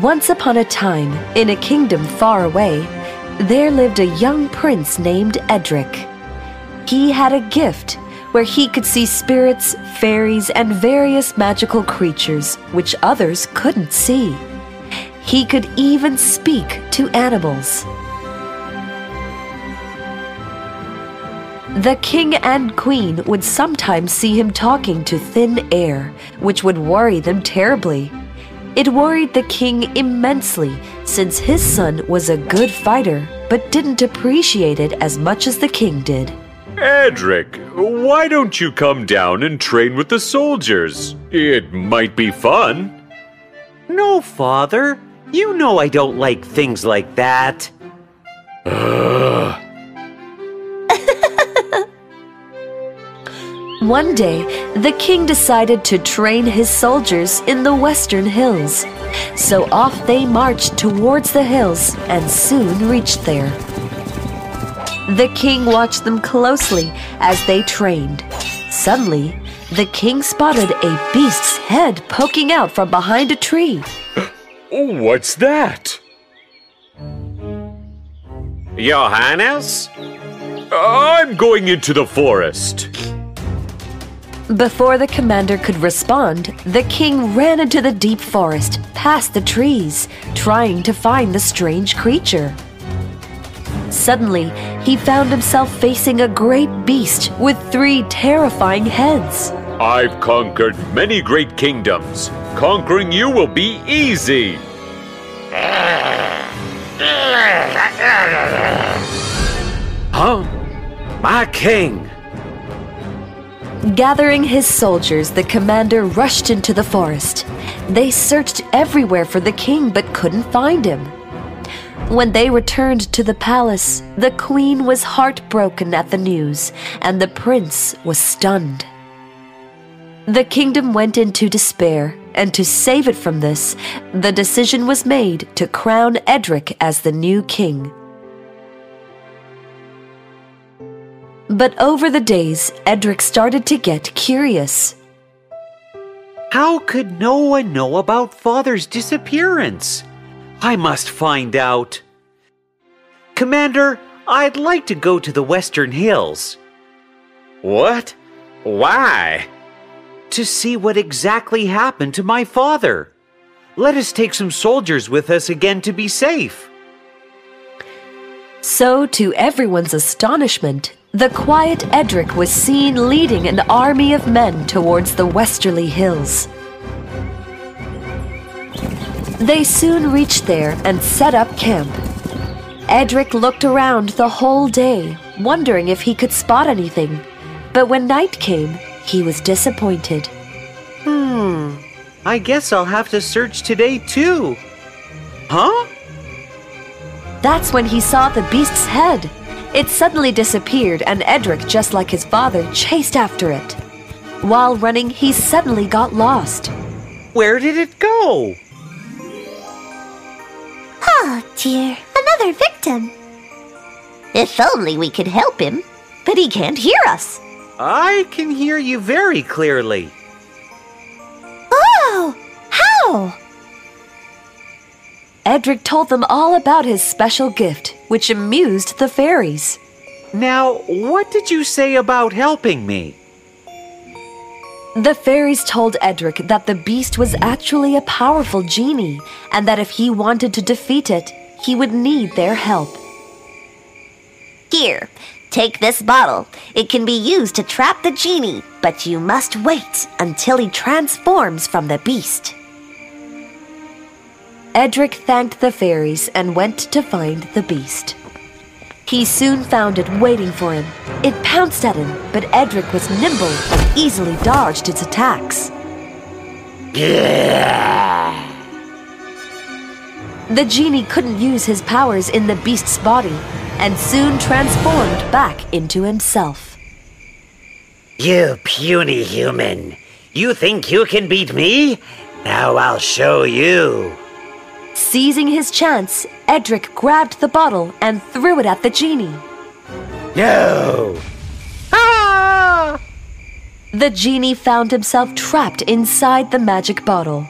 Once upon a time, in a kingdom far away, there lived a young prince named Edric. He had a gift where he could see spirits, fairies, and various magical creatures which others couldn't see. He could even speak to animals. The king and queen would sometimes see him talking to thin air, which would worry them terribly. It worried the king immensely since his son was a good fighter but didn't appreciate it as much as the king did. Edric, why don't you come down and train with the soldiers? It might be fun. No, father. You know I don't like things like that. One day, the king decided to train his soldiers in the western hills. So off they marched towards the hills and soon reached there. The king watched them closely as they trained. Suddenly, the king spotted a beast's head poking out from behind a tree. What's that? Johannes? I'm going into the forest. Before the commander could respond, the king ran into the deep forest, past the trees, trying to find the strange creature. Suddenly, he found himself facing a great beast with three terrifying heads. I've conquered many great kingdoms. Conquering you will be easy. Huh? My king! Gathering his soldiers, the commander rushed into the forest. They searched everywhere for the king but couldn't find him. When they returned to the palace, the queen was heartbroken at the news, and the prince was stunned. The kingdom went into despair, and to save it from this, the decision was made to crown Edric as the new king. But over the days, Edric started to get curious. How could no one know about father's disappearance? I must find out. Commander, I'd like to go to the Western Hills. What? Why? To see what exactly happened to my father. Let us take some soldiers with us again to be safe. So, to everyone's astonishment, the quiet Edric was seen leading an army of men towards the westerly hills. They soon reached there and set up camp. Edric looked around the whole day, wondering if he could spot anything. But when night came, he was disappointed. Hmm. I guess I'll have to search today too. Huh? That's when he saw the beast's head. It suddenly disappeared, and Edric, just like his father, chased after it. While running, he suddenly got lost. Where did it go? Oh dear, another victim. If only we could help him, but he can't hear us. I can hear you very clearly. Oh, how? Edric told them all about his special gift, which amused the fairies. Now, what did you say about helping me? The fairies told Edric that the beast was actually a powerful genie, and that if he wanted to defeat it, he would need their help. Here, take this bottle. It can be used to trap the genie, but you must wait until he transforms from the beast. Edric thanked the fairies and went to find the beast. He soon found it waiting for him. It pounced at him, but Edric was nimble and easily dodged its attacks. The genie couldn't use his powers in the beast's body and soon transformed back into himself. You puny human. You think you can beat me? Now I'll show you. Seizing his chance, Edric grabbed the bottle and threw it at the genie. No! Ah! The genie found himself trapped inside the magic bottle.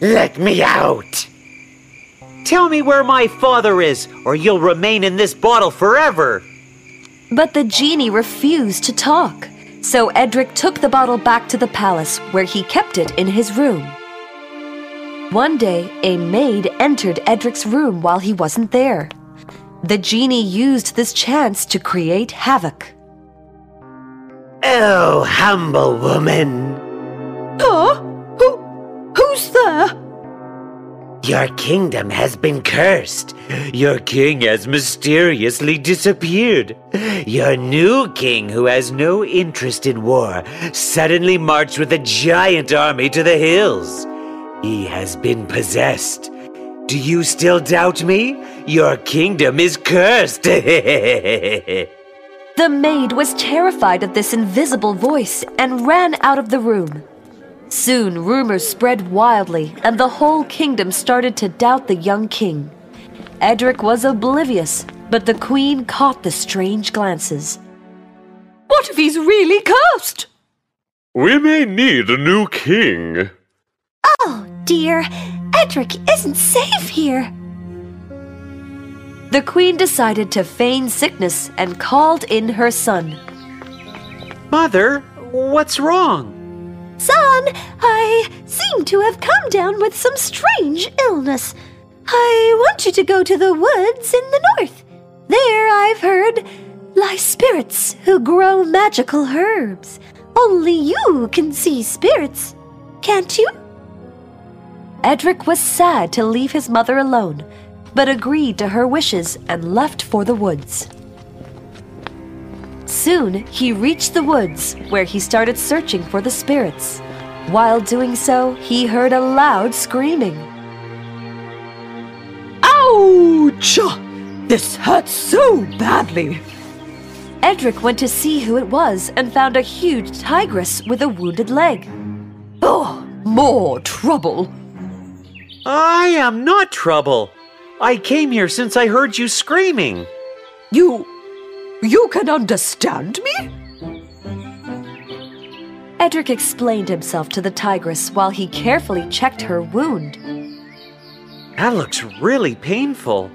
Let me out! Tell me where my father is, or you'll remain in this bottle forever. But the genie refused to talk. So Edric took the bottle back to the palace where he kept it in his room. One day, a maid entered Edric's room while he wasn't there. The genie used this chance to create havoc. Oh, humble woman. Huh? Who? Who's there? Your kingdom has been cursed. Your king has mysteriously disappeared. Your new king, who has no interest in war, suddenly marched with a giant army to the hills. He has been possessed. Do you still doubt me? Your kingdom is cursed. the maid was terrified of this invisible voice and ran out of the room. Soon rumors spread wildly, and the whole kingdom started to doubt the young king. Edric was oblivious, but the queen caught the strange glances. What if he's really cursed? We may need a new king. Oh, dear. Edric isn't safe here. The queen decided to feign sickness and called in her son. Mother, what's wrong? Son, I seem to have come down with some strange illness. I want you to go to the woods in the north. There, I've heard, lie spirits who grow magical herbs. Only you can see spirits, can't you? Edric was sad to leave his mother alone, but agreed to her wishes and left for the woods. Soon he reached the woods where he started searching for the spirits. While doing so, he heard a loud screaming. Ouch! This hurts so badly. Edric went to see who it was and found a huge tigress with a wounded leg. Oh, more trouble. I am not trouble. I came here since I heard you screaming. You. you can understand me? Edric explained himself to the tigress while he carefully checked her wound. That looks really painful.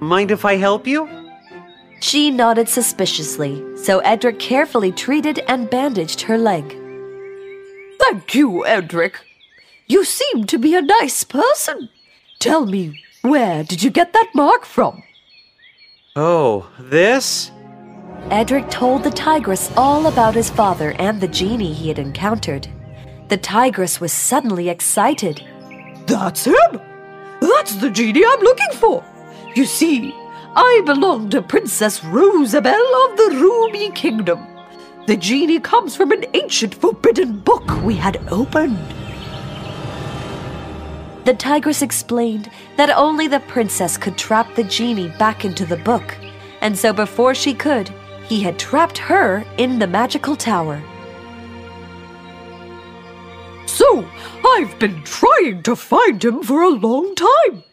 Mind if I help you? She nodded suspiciously, so Edric carefully treated and bandaged her leg. Thank you, Edric. You seem to be a nice person. Tell me, where did you get that mark from? Oh, this? Edric told the tigress all about his father and the genie he had encountered. The tigress was suddenly excited. That's him! That's the genie I'm looking for! You see, I belong to Princess Rosabelle of the Ruby Kingdom. The genie comes from an ancient forbidden book we had opened. The tigress explained that only the princess could trap the genie back into the book, and so before she could, he had trapped her in the magical tower. So, I've been trying to find him for a long time.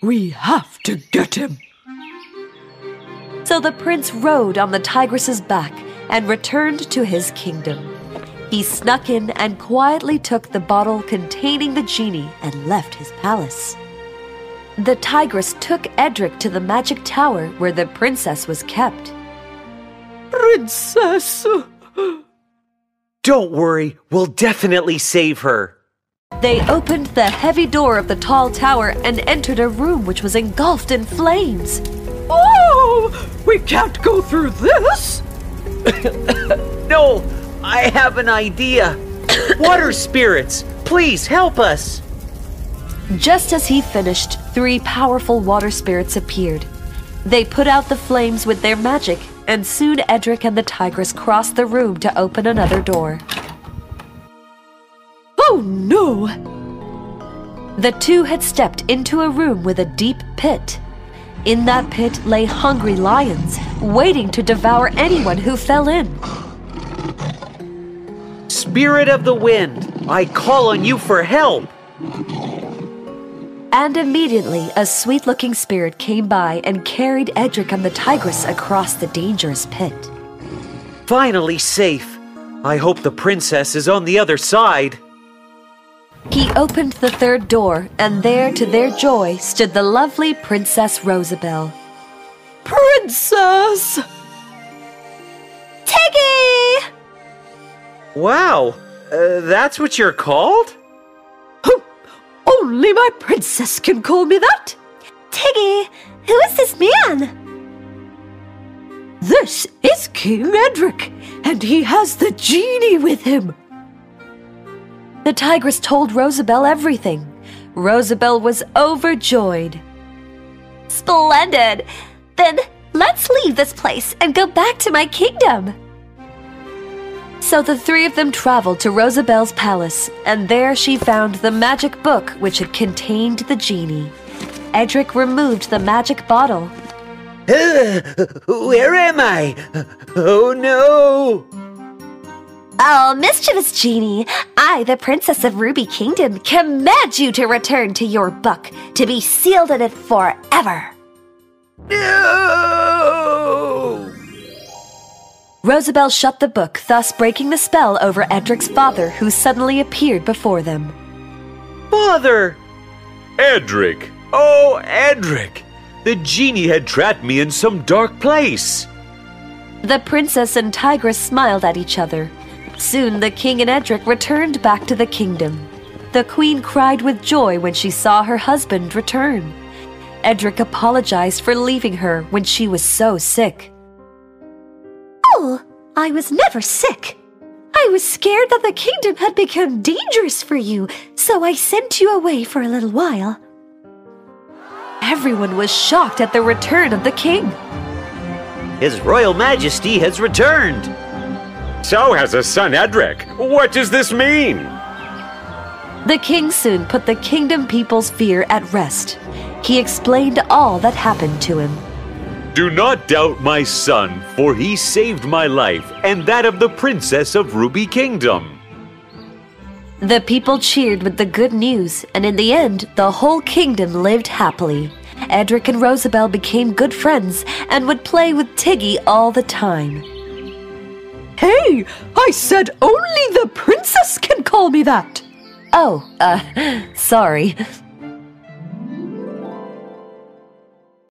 We have to get him. So the prince rode on the tigress's back and returned to his kingdom. He snuck in and quietly took the bottle containing the genie and left his palace. The tigress took Edric to the magic tower where the princess was kept. Princess! Don't worry, we'll definitely save her. They opened the heavy door of the tall tower and entered a room which was engulfed in flames. Oh! We can't go through this! No, I have an idea. Water spirits, please help us. Just as he finished, three powerful water spirits appeared. They put out the flames with their magic, and soon Edric and the tigress crossed the room to open another door. Oh no! The two had stepped into a room with a deep pit. In that pit lay hungry lions, waiting to devour anyone who fell in. Spirit of the wind, I call on you for help. And immediately a sweet looking spirit came by and carried Edric and the tigress across the dangerous pit. Finally safe. I hope the princess is on the other side. He opened the third door, and there, to their joy, stood the lovely Princess Rosabelle. Princess! Tiggy! Wow, uh, that's what you're called? Only my princess can call me that. Tiggy, who is this man? This is King Edric, and he has the genie with him. The tigress told Rosabelle everything. Rosabelle was overjoyed. Splendid! Then let's leave this place and go back to my kingdom. So the three of them traveled to Rosabelle's palace, and there she found the magic book which had contained the genie. Edric removed the magic bottle. Uh, where am I? Oh no! Oh, mischievous genie, I, the Princess of Ruby Kingdom, command you to return to your book to be sealed in it forever. No! Rosabelle shut the book, thus breaking the spell over Edric's father, who suddenly appeared before them. Father! Edric! Oh, Edric! The genie had trapped me in some dark place. The princess and tigress smiled at each other. Soon the king and Edric returned back to the kingdom. The queen cried with joy when she saw her husband return. Edric apologized for leaving her when she was so sick. I was never sick. I was scared that the kingdom had become dangerous for you, so I sent you away for a little while. Everyone was shocked at the return of the king. His Royal Majesty has returned. So has his son Edric. What does this mean? The king soon put the kingdom people's fear at rest. He explained all that happened to him. Do not doubt my son, for he saved my life and that of the princess of Ruby Kingdom. The people cheered with the good news, and in the end, the whole kingdom lived happily. Edric and Rosabelle became good friends and would play with Tiggy all the time. Hey, I said only the princess can call me that. Oh, uh, sorry.